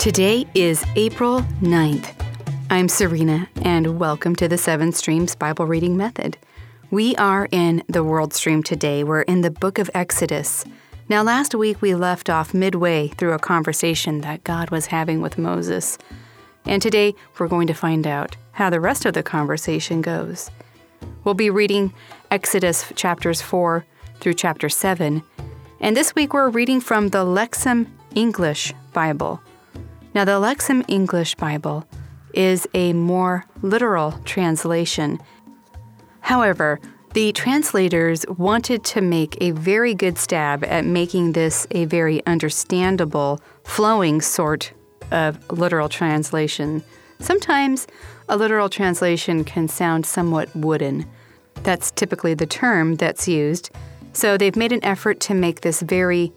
Today is April 9th. I'm Serena, and welcome to the Seven Streams Bible Reading Method. We are in the World Stream today. We're in the book of Exodus. Now, last week we left off midway through a conversation that God was having with Moses. And today we're going to find out how the rest of the conversation goes. We'll be reading Exodus chapters 4 through chapter 7. And this week we're reading from the Lexham English Bible. Now, the Lexham English Bible is a more literal translation. However, the translators wanted to make a very good stab at making this a very understandable, flowing sort of literal translation. Sometimes a literal translation can sound somewhat wooden. That's typically the term that's used. So they've made an effort to make this very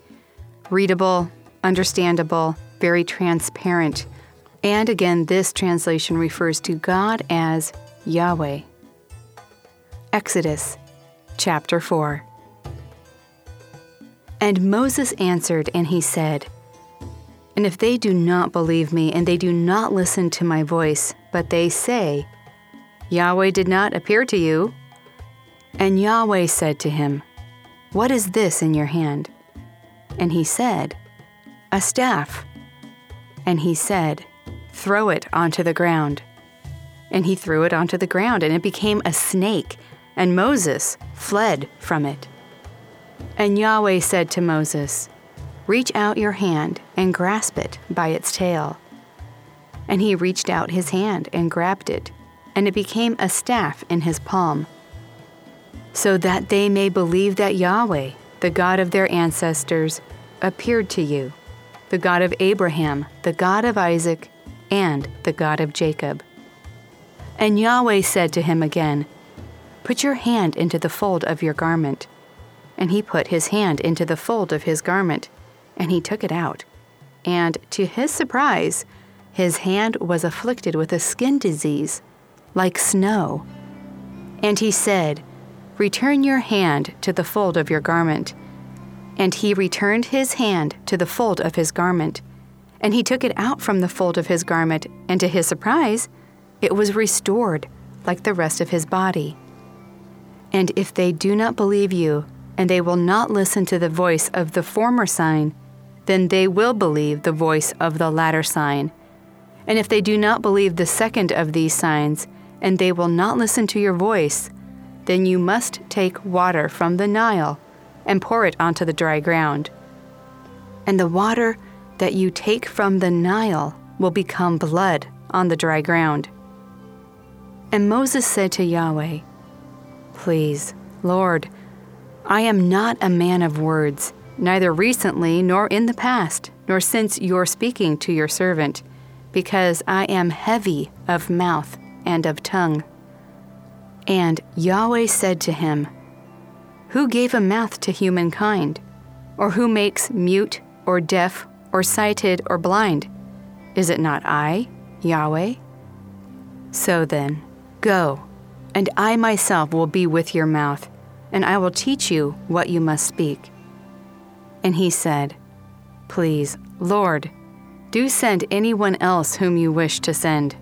readable, understandable, very transparent. And again, this translation refers to God as Yahweh. Exodus chapter 4. And Moses answered, and he said, And if they do not believe me, and they do not listen to my voice, but they say, Yahweh did not appear to you. And Yahweh said to him, What is this in your hand? And he said, A staff. And he said, Throw it onto the ground. And he threw it onto the ground, and it became a snake, and Moses fled from it. And Yahweh said to Moses, Reach out your hand and grasp it by its tail. And he reached out his hand and grabbed it, and it became a staff in his palm. So that they may believe that Yahweh, the God of their ancestors, appeared to you the God of Abraham, the God of Isaac, and the God of Jacob. And Yahweh said to him again, Put your hand into the fold of your garment. And he put his hand into the fold of his garment, and he took it out. And to his surprise, his hand was afflicted with a skin disease, like snow. And he said, Return your hand to the fold of your garment. And he returned his hand to the fold of his garment. And he took it out from the fold of his garment, and to his surprise, it was restored like the rest of his body. And if they do not believe you, and they will not listen to the voice of the former sign, then they will believe the voice of the latter sign. And if they do not believe the second of these signs, and they will not listen to your voice, then you must take water from the Nile and pour it onto the dry ground. And the water that you take from the Nile will become blood on the dry ground. And Moses said to Yahweh, Please, Lord, I am not a man of words, neither recently nor in the past, nor since your speaking to your servant, because I am heavy of mouth and of tongue. And Yahweh said to him, who gave a mouth to humankind? Or who makes mute or deaf or sighted or blind? Is it not I, Yahweh? So then, go, and I myself will be with your mouth, and I will teach you what you must speak. And he said, Please, Lord, do send anyone else whom you wish to send.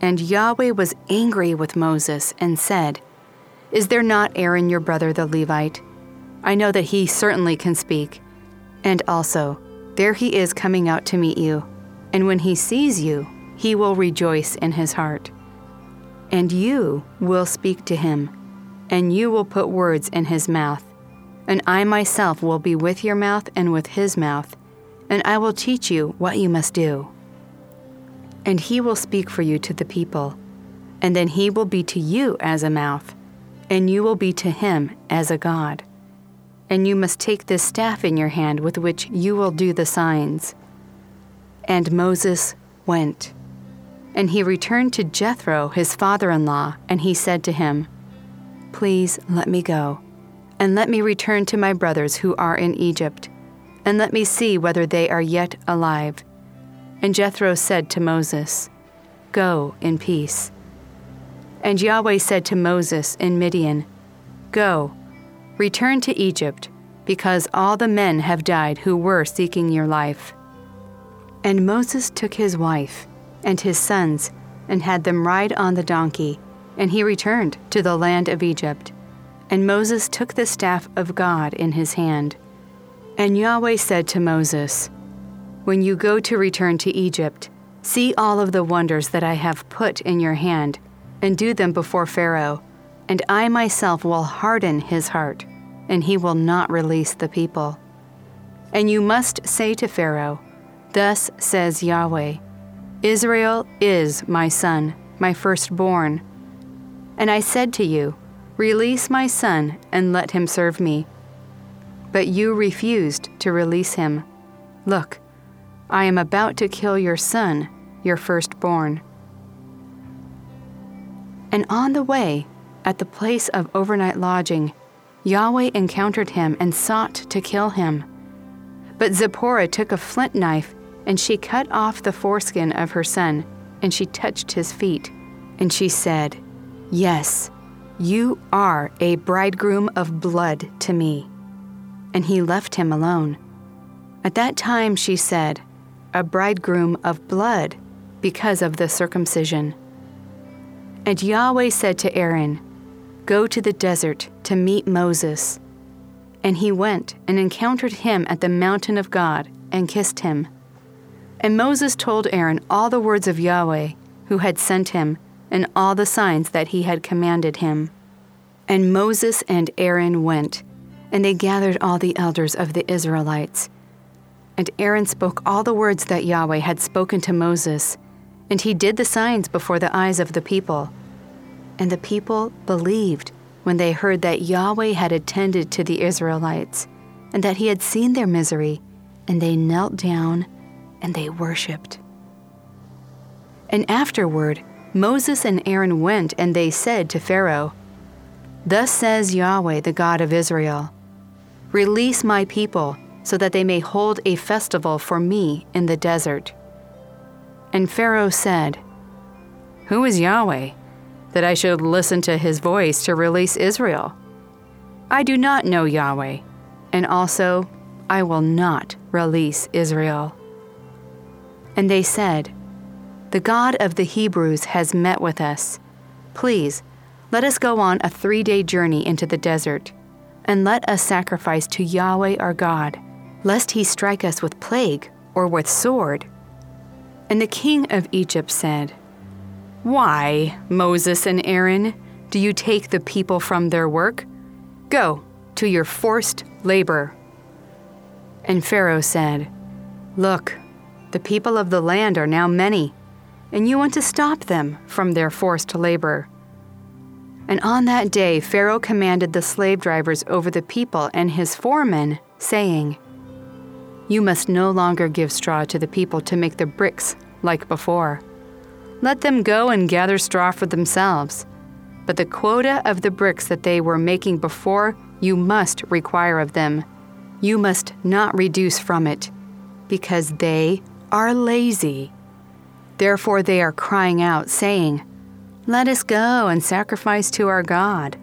And Yahweh was angry with Moses and said, is there not Aaron your brother the Levite? I know that he certainly can speak. And also, there he is coming out to meet you, and when he sees you, he will rejoice in his heart. And you will speak to him, and you will put words in his mouth. And I myself will be with your mouth and with his mouth, and I will teach you what you must do. And he will speak for you to the people, and then he will be to you as a mouth and you will be to him as a God. And you must take this staff in your hand with which you will do the signs. And Moses went. And he returned to Jethro, his father in law, and he said to him, Please let me go, and let me return to my brothers who are in Egypt, and let me see whether they are yet alive. And Jethro said to Moses, Go in peace. And Yahweh said to Moses in Midian, Go, return to Egypt, because all the men have died who were seeking your life. And Moses took his wife and his sons and had them ride on the donkey, and he returned to the land of Egypt. And Moses took the staff of God in his hand. And Yahweh said to Moses, When you go to return to Egypt, see all of the wonders that I have put in your hand, and do them before Pharaoh, and I myself will harden his heart, and he will not release the people. And you must say to Pharaoh, Thus says Yahweh, Israel is my son, my firstborn. And I said to you, Release my son and let him serve me. But you refused to release him. Look, I am about to kill your son, your firstborn. And on the way, at the place of overnight lodging, Yahweh encountered him and sought to kill him. But Zipporah took a flint knife and she cut off the foreskin of her son, and she touched his feet. And she said, Yes, you are a bridegroom of blood to me. And he left him alone. At that time she said, A bridegroom of blood, because of the circumcision. And Yahweh said to Aaron, Go to the desert to meet Moses. And he went and encountered him at the mountain of God and kissed him. And Moses told Aaron all the words of Yahweh, who had sent him, and all the signs that he had commanded him. And Moses and Aaron went, and they gathered all the elders of the Israelites. And Aaron spoke all the words that Yahweh had spoken to Moses, and he did the signs before the eyes of the people. And the people believed when they heard that Yahweh had attended to the Israelites, and that he had seen their misery, and they knelt down and they worshiped. And afterward, Moses and Aaron went and they said to Pharaoh, Thus says Yahweh, the God of Israel Release my people, so that they may hold a festival for me in the desert. And Pharaoh said, Who is Yahweh, that I should listen to his voice to release Israel? I do not know Yahweh, and also I will not release Israel. And they said, The God of the Hebrews has met with us. Please, let us go on a three day journey into the desert, and let us sacrifice to Yahweh our God, lest he strike us with plague or with sword. And the king of Egypt said, Why, Moses and Aaron, do you take the people from their work? Go to your forced labor. And Pharaoh said, Look, the people of the land are now many, and you want to stop them from their forced labor. And on that day, Pharaoh commanded the slave drivers over the people and his foremen, saying, You must no longer give straw to the people to make the bricks like before. Let them go and gather straw for themselves. But the quota of the bricks that they were making before, you must require of them. You must not reduce from it, because they are lazy. Therefore, they are crying out, saying, Let us go and sacrifice to our God.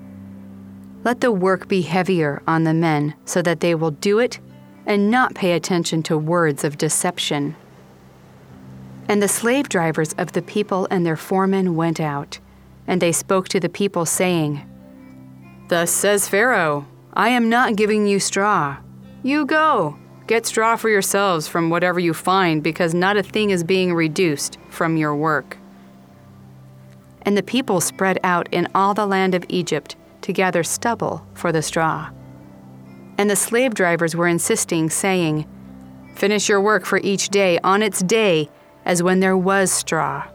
Let the work be heavier on the men, so that they will do it and not pay attention to words of deception. And the slave drivers of the people and their foremen went out, and they spoke to the people, saying, Thus says Pharaoh, I am not giving you straw. You go Get straw for yourselves from whatever you find, because not a thing is being reduced from your work. And the people spread out in all the land of Egypt to gather stubble for the straw. And the slave drivers were insisting, saying, Finish your work for each day on its day, as when there was straw.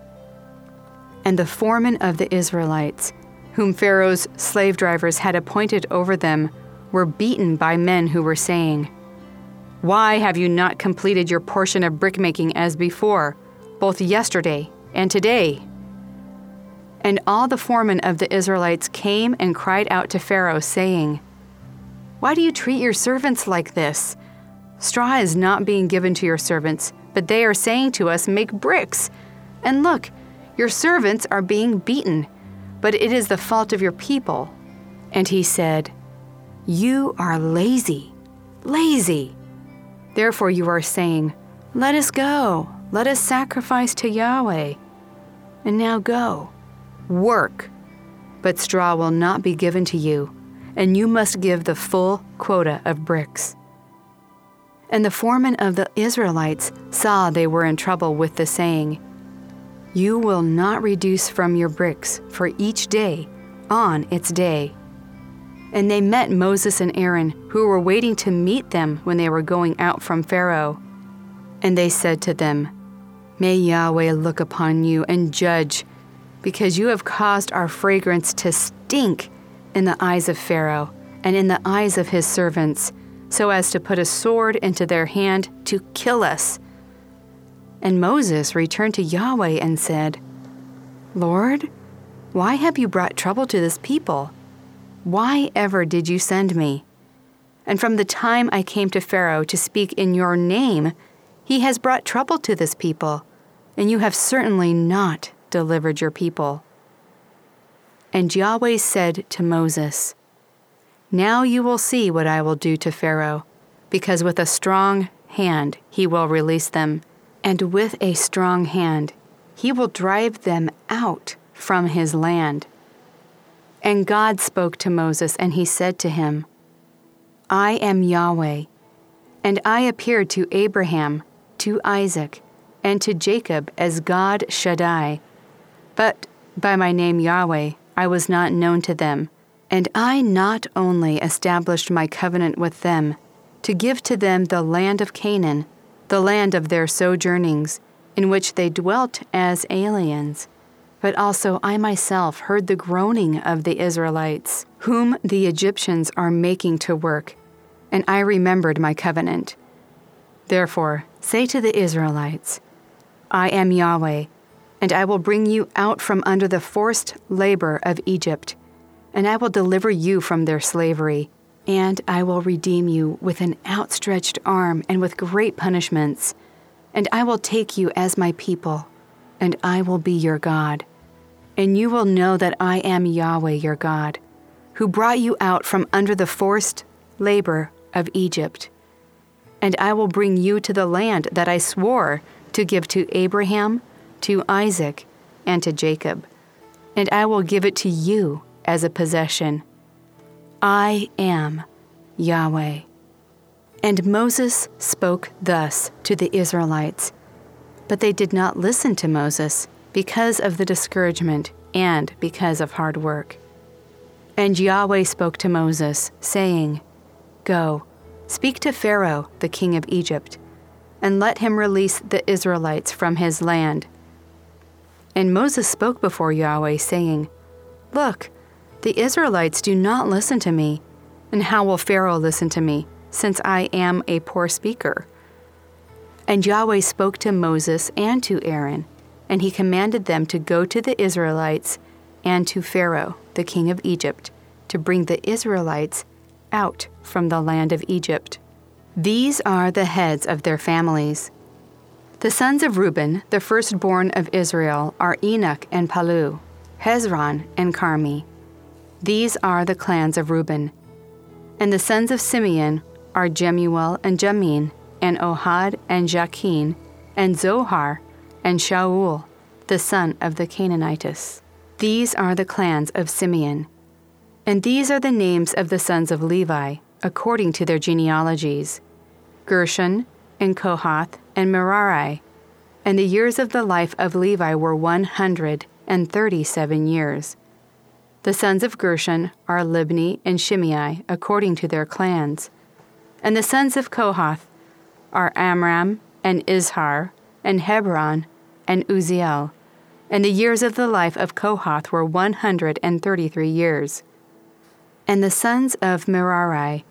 And the foremen of the Israelites, whom Pharaoh's slave drivers had appointed over them, were beaten by men who were saying, why have you not completed your portion of brickmaking as before, both yesterday and today? And all the foremen of the Israelites came and cried out to Pharaoh, saying, Why do you treat your servants like this? Straw is not being given to your servants, but they are saying to us, Make bricks. And look, your servants are being beaten, but it is the fault of your people. And he said, You are lazy, lazy. Therefore, you are saying, Let us go. Let us sacrifice to Yahweh. And now go. Work. But straw will not be given to you, and you must give the full quota of bricks. And the foreman of the Israelites saw they were in trouble with the saying, You will not reduce from your bricks for each day on its day. And they met Moses and Aaron, who were waiting to meet them when they were going out from Pharaoh. And they said to them, May Yahweh look upon you and judge, because you have caused our fragrance to stink in the eyes of Pharaoh and in the eyes of his servants, so as to put a sword into their hand to kill us. And Moses returned to Yahweh and said, Lord, why have you brought trouble to this people? Why ever did you send me? And from the time I came to Pharaoh to speak in your name, he has brought trouble to this people, and you have certainly not delivered your people. And Yahweh said to Moses, Now you will see what I will do to Pharaoh, because with a strong hand he will release them, and with a strong hand he will drive them out from his land. And God spoke to Moses, and he said to him, I am Yahweh, and I appeared to Abraham, to Isaac, and to Jacob as God Shaddai. But by my name Yahweh I was not known to them, and I not only established my covenant with them, to give to them the land of Canaan, the land of their sojournings, in which they dwelt as aliens but also I myself heard the groaning of the Israelites, whom the Egyptians are making to work, and I remembered my covenant. Therefore, say to the Israelites, I am Yahweh, and I will bring you out from under the forced labor of Egypt, and I will deliver you from their slavery, and I will redeem you with an outstretched arm and with great punishments, and I will take you as my people, and I will be your God and you will know that I am Yahweh your God, who brought you out from under the forced labor of Egypt. And I will bring you to the land that I swore to give to Abraham, to Isaac, and to Jacob, and I will give it to you as a possession. I am Yahweh. And Moses spoke thus to the Israelites, but they did not listen to Moses because of the discouragement and because of hard work. And Yahweh spoke to Moses, saying, Go, speak to Pharaoh, the king of Egypt, and let him release the Israelites from his land. And Moses spoke before Yahweh, saying, Look, the Israelites do not listen to me, and how will Pharaoh listen to me, since I am a poor speaker? And Yahweh spoke to Moses and to Aaron, and he commanded them to go to the Israelites and to Pharaoh, the king of Egypt, to bring the Israelites out from the land of Egypt. These are the heads of their families. The sons of Reuben, the firstborn of Israel, are Enoch and Pallu, Hezron and Carmi. These are the clans of Reuben. And the sons of Simeon are Jemuel and Jamin, and Ohad and Jachin, and Zohar and Shaul, the son of the Canaanites. These are the clans of Simeon. And these are the names of the sons of Levi, according to their genealogies Gershon, and Kohath, and Merari. And the years of the life of Levi were one hundred and thirty seven years. The sons of Gershon are Libni and Shimei, according to their clans. And the sons of Kohath are Amram and Izhar and Hebron and Uzziel, and the years of the life of Kohath were one hundred and thirty three years. And the sons of Merari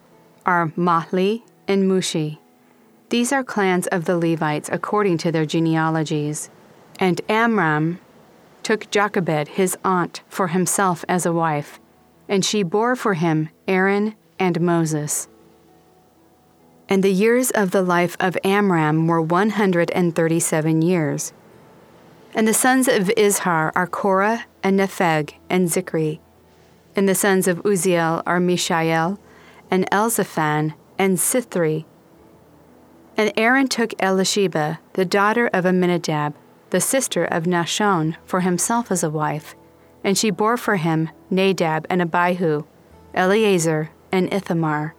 are Mahli and Mushi. These are clans of the Levites according to their genealogies. And Amram took Jochebed his aunt for himself as a wife, and she bore for him Aaron and Moses. And the years of the life of Amram were one hundred and thirty seven years. And the sons of Izhar are Korah and Nepheg and Zikri. And the sons of Uzziel are Mishael and Elzaphan and Sithri. And Aaron took Elisheba, the daughter of Aminadab, the sister of Nahshon, for himself as a wife, and she bore for him Nadab and Abihu, Eleazar and Ithamar.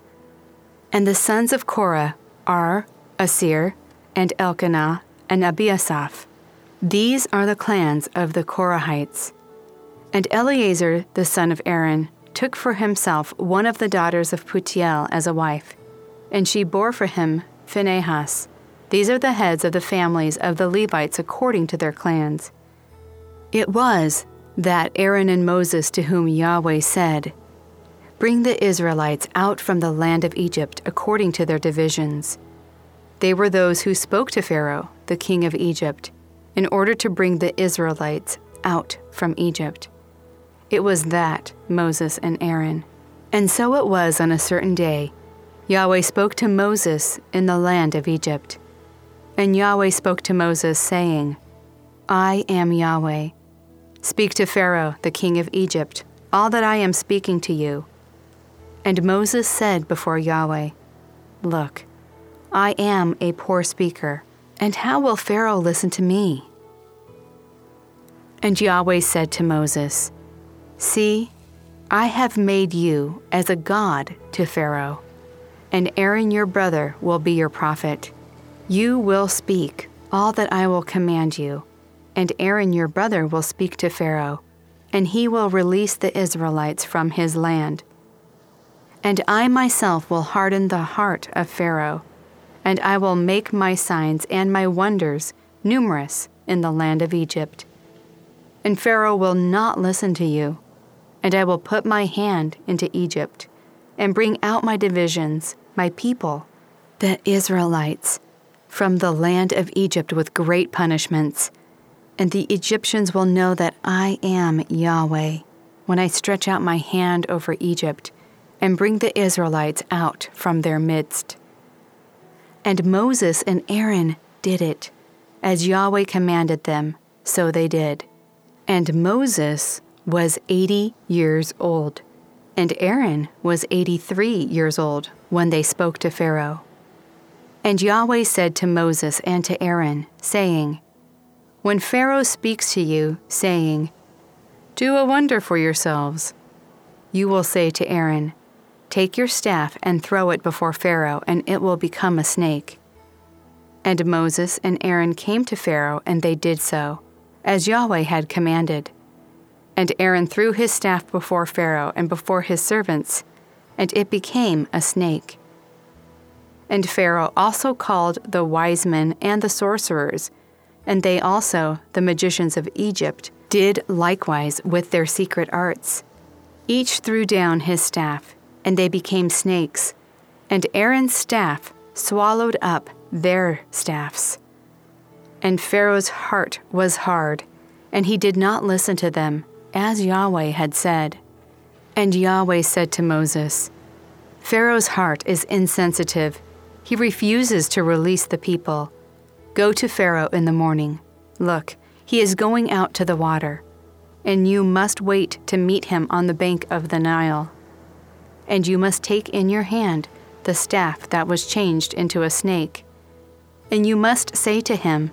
And the sons of Korah are Asir and Elkanah, and Abiasaph. These are the clans of the Korahites. And Eleazar, the son of Aaron, took for himself one of the daughters of Putiel as a wife, and she bore for him Phinehas. These are the heads of the families of the Levites according to their clans. It was that Aaron and Moses to whom Yahweh said, Bring the Israelites out from the land of Egypt according to their divisions. They were those who spoke to Pharaoh, the king of Egypt, in order to bring the Israelites out from Egypt. It was that Moses and Aaron. And so it was on a certain day. Yahweh spoke to Moses in the land of Egypt. And Yahweh spoke to Moses, saying, I am Yahweh. Speak to Pharaoh, the king of Egypt, all that I am speaking to you. And Moses said before Yahweh, Look, I am a poor speaker, and how will Pharaoh listen to me? And Yahweh said to Moses, See, I have made you as a god to Pharaoh, and Aaron your brother will be your prophet. You will speak all that I will command you, and Aaron your brother will speak to Pharaoh, and he will release the Israelites from his land. And I myself will harden the heart of Pharaoh, and I will make my signs and my wonders numerous in the land of Egypt. And Pharaoh will not listen to you and I will put my hand into Egypt, and bring out my divisions, my people, the Israelites, from the land of Egypt with great punishments. And the Egyptians will know that I am Yahweh when I stretch out my hand over Egypt and bring the Israelites out from their midst. And Moses and Aaron did it, as Yahweh commanded them, so they did. And Moses was 80 years old, and Aaron was 83 years old when they spoke to Pharaoh. And Yahweh said to Moses and to Aaron, saying, When Pharaoh speaks to you, saying, Do a wonder for yourselves, you will say to Aaron, Take your staff and throw it before Pharaoh, and it will become a snake. And Moses and Aaron came to Pharaoh, and they did so, as Yahweh had commanded. And Aaron threw his staff before Pharaoh and before his servants, and it became a snake. And Pharaoh also called the wise men and the sorcerers, and they also, the magicians of Egypt, did likewise with their secret arts. Each threw down his staff, and they became snakes, and Aaron's staff swallowed up their staffs. And Pharaoh's heart was hard, and he did not listen to them as Yahweh had said. And Yahweh said to Moses, Pharaoh's heart is insensitive. He refuses to release the people. Go to Pharaoh in the morning. Look, he is going out to the water, and you must wait to meet him on the bank of the Nile. And you must take in your hand the staff that was changed into a snake. And you must say to him,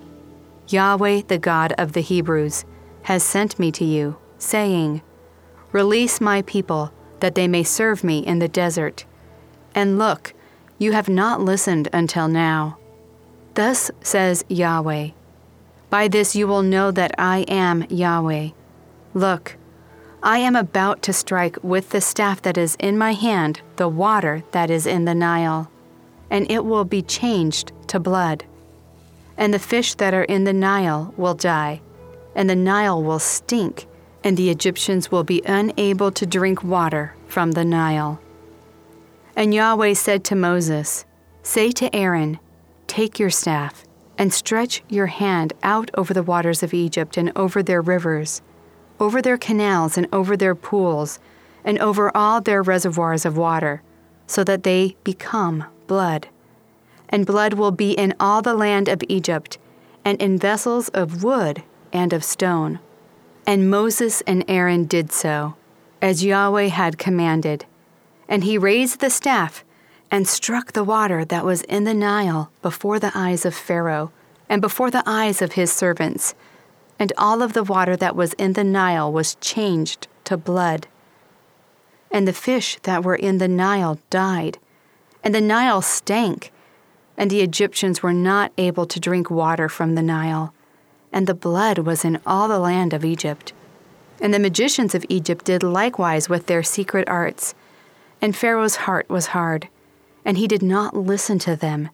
Yahweh, the God of the Hebrews, has sent me to you saying, Release my people, that they may serve me in the desert. And look, you have not listened until now. Thus says Yahweh By this you will know that I am Yahweh. Look, I am about to strike with the staff that is in my hand the water that is in the Nile, and it will be changed to blood. And the fish that are in the Nile will die, and the Nile will stink and the Egyptians will be unable to drink water from the Nile. And Yahweh said to Moses, Say to Aaron, Take your staff, and stretch your hand out over the waters of Egypt and over their rivers, over their canals and over their pools, and over all their reservoirs of water, so that they become blood. And blood will be in all the land of Egypt, and in vessels of wood and of stone and Moses and Aaron did so, as Yahweh had commanded. And he raised the staff, and struck the water that was in the Nile before the eyes of Pharaoh and before the eyes of his servants. And all of the water that was in the Nile was changed to blood. And the fish that were in the Nile died, and the Nile stank, and the Egyptians were not able to drink water from the Nile, and the blood was in all the land of Egypt. And the magicians of Egypt did likewise with their secret arts. And Pharaoh's heart was hard, and he did not listen to them,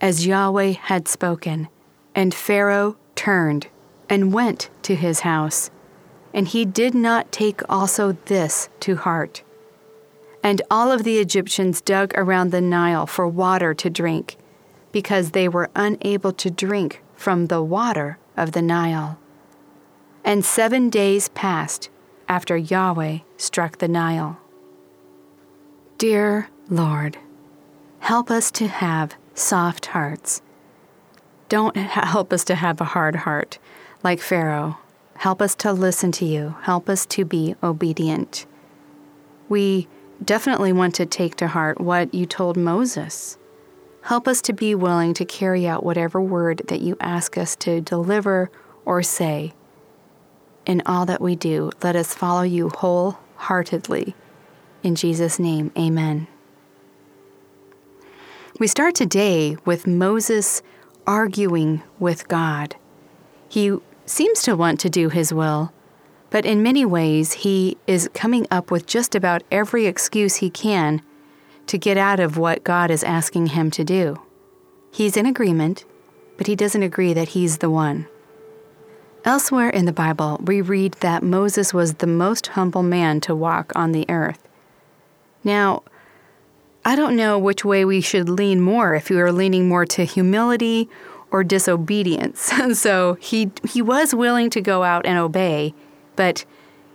as Yahweh had spoken. And Pharaoh turned and went to his house, and he did not take also this to heart. And all of the Egyptians dug around the Nile for water to drink, because they were unable to drink from the water of the Nile. And seven days passed after Yahweh struck the Nile. Dear Lord, help us to have soft hearts. Don't help us to have a hard heart like Pharaoh. Help us to listen to you. Help us to be obedient. We definitely want to take to heart what you told Moses. Help us to be willing to carry out whatever word that you ask us to deliver or say in all that we do, let us follow you wholeheartedly. In Jesus' name, amen. We start today with Moses arguing with God. He seems to want to do his will, but in many ways he is coming up with just about every excuse he can to get out of what God is asking him to do. He's in agreement, but he doesn't agree that he's the one. Elsewhere in the Bible, we read that Moses was the most humble man to walk on the earth. Now, I don't know which way we should lean more, if we are leaning more to humility or disobedience. so he, he was willing to go out and obey, but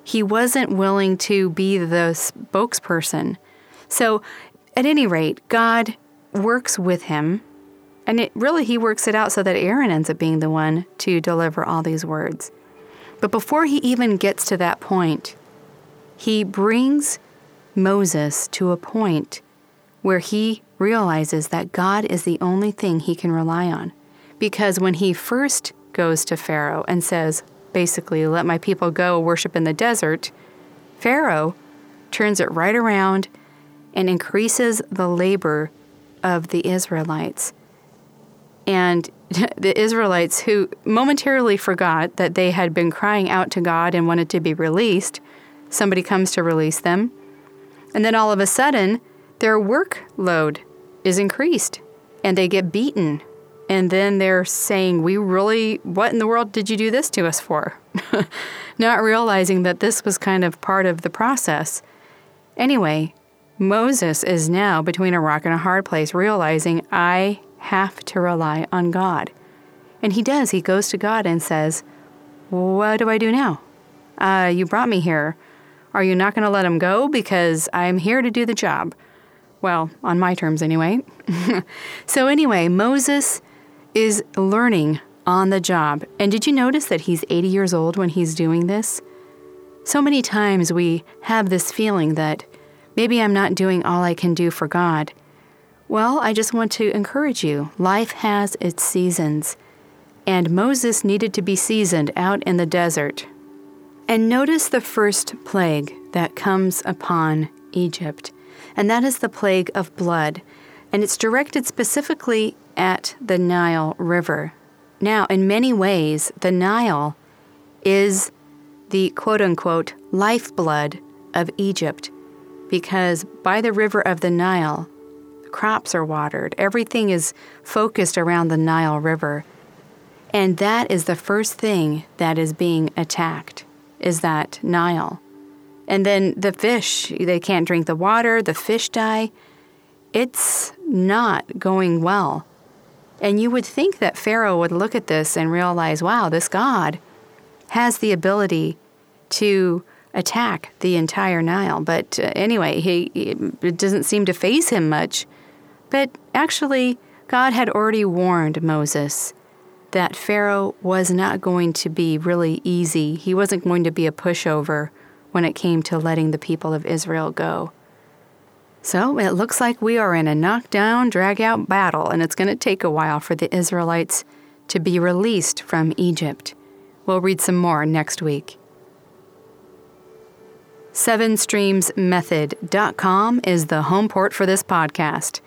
he wasn't willing to be the spokesperson. So, at any rate, God works with him and it really, he works it out so that Aaron ends up being the one to deliver all these words. But before he even gets to that point, he brings Moses to a point where he realizes that God is the only thing he can rely on. Because when he first goes to Pharaoh and says, basically, let my people go worship in the desert, Pharaoh turns it right around and increases the labor of the Israelites. And the Israelites, who momentarily forgot that they had been crying out to God and wanted to be released, somebody comes to release them. And then all of a sudden, their workload is increased and they get beaten. And then they're saying, We really, what in the world did you do this to us for? Not realizing that this was kind of part of the process. Anyway, Moses is now between a rock and a hard place, realizing, I have to rely on God. And he does. He goes to God and says, What do I do now? Uh, you brought me here. Are you not going to let him go? Because I'm here to do the job. Well, on my terms anyway. so, anyway, Moses is learning on the job. And did you notice that he's 80 years old when he's doing this? So many times we have this feeling that maybe I'm not doing all I can do for God. Well, I just want to encourage you. Life has its seasons, and Moses needed to be seasoned out in the desert. And notice the first plague that comes upon Egypt, and that is the plague of blood, and it's directed specifically at the Nile River. Now, in many ways, the Nile is the quote unquote lifeblood of Egypt, because by the river of the Nile, crops are watered, everything is focused around the Nile River. And that is the first thing that is being attacked is that Nile. And then the fish, they can't drink the water, the fish die. It's not going well. And you would think that Pharaoh would look at this and realize, wow, this God has the ability to attack the entire Nile. But uh, anyway, he, it doesn't seem to faze him much. But actually, God had already warned Moses that Pharaoh was not going to be really easy. He wasn't going to be a pushover when it came to letting the people of Israel go. So it looks like we are in a knockdown, drag out battle, and it's going to take a while for the Israelites to be released from Egypt. We'll read some more next week. SevenStreamsMethod.com is the home port for this podcast.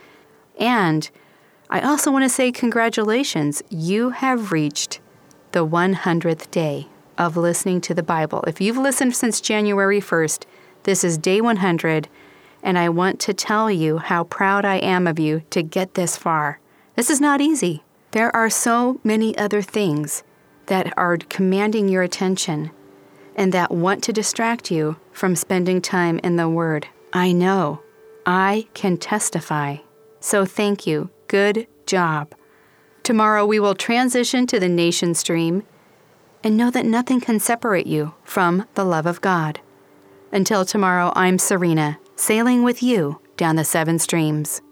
And I also want to say congratulations. You have reached the 100th day of listening to the Bible. If you've listened since January 1st, this is day 100, and I want to tell you how proud I am of you to get this far. This is not easy. There are so many other things that are commanding your attention and that want to distract you from spending time in the Word. I know. I can testify. So thank you. Good job. Tomorrow we will transition to the nation stream and know that nothing can separate you from the love of God. Until tomorrow, I'm Serena, sailing with you down the seven streams.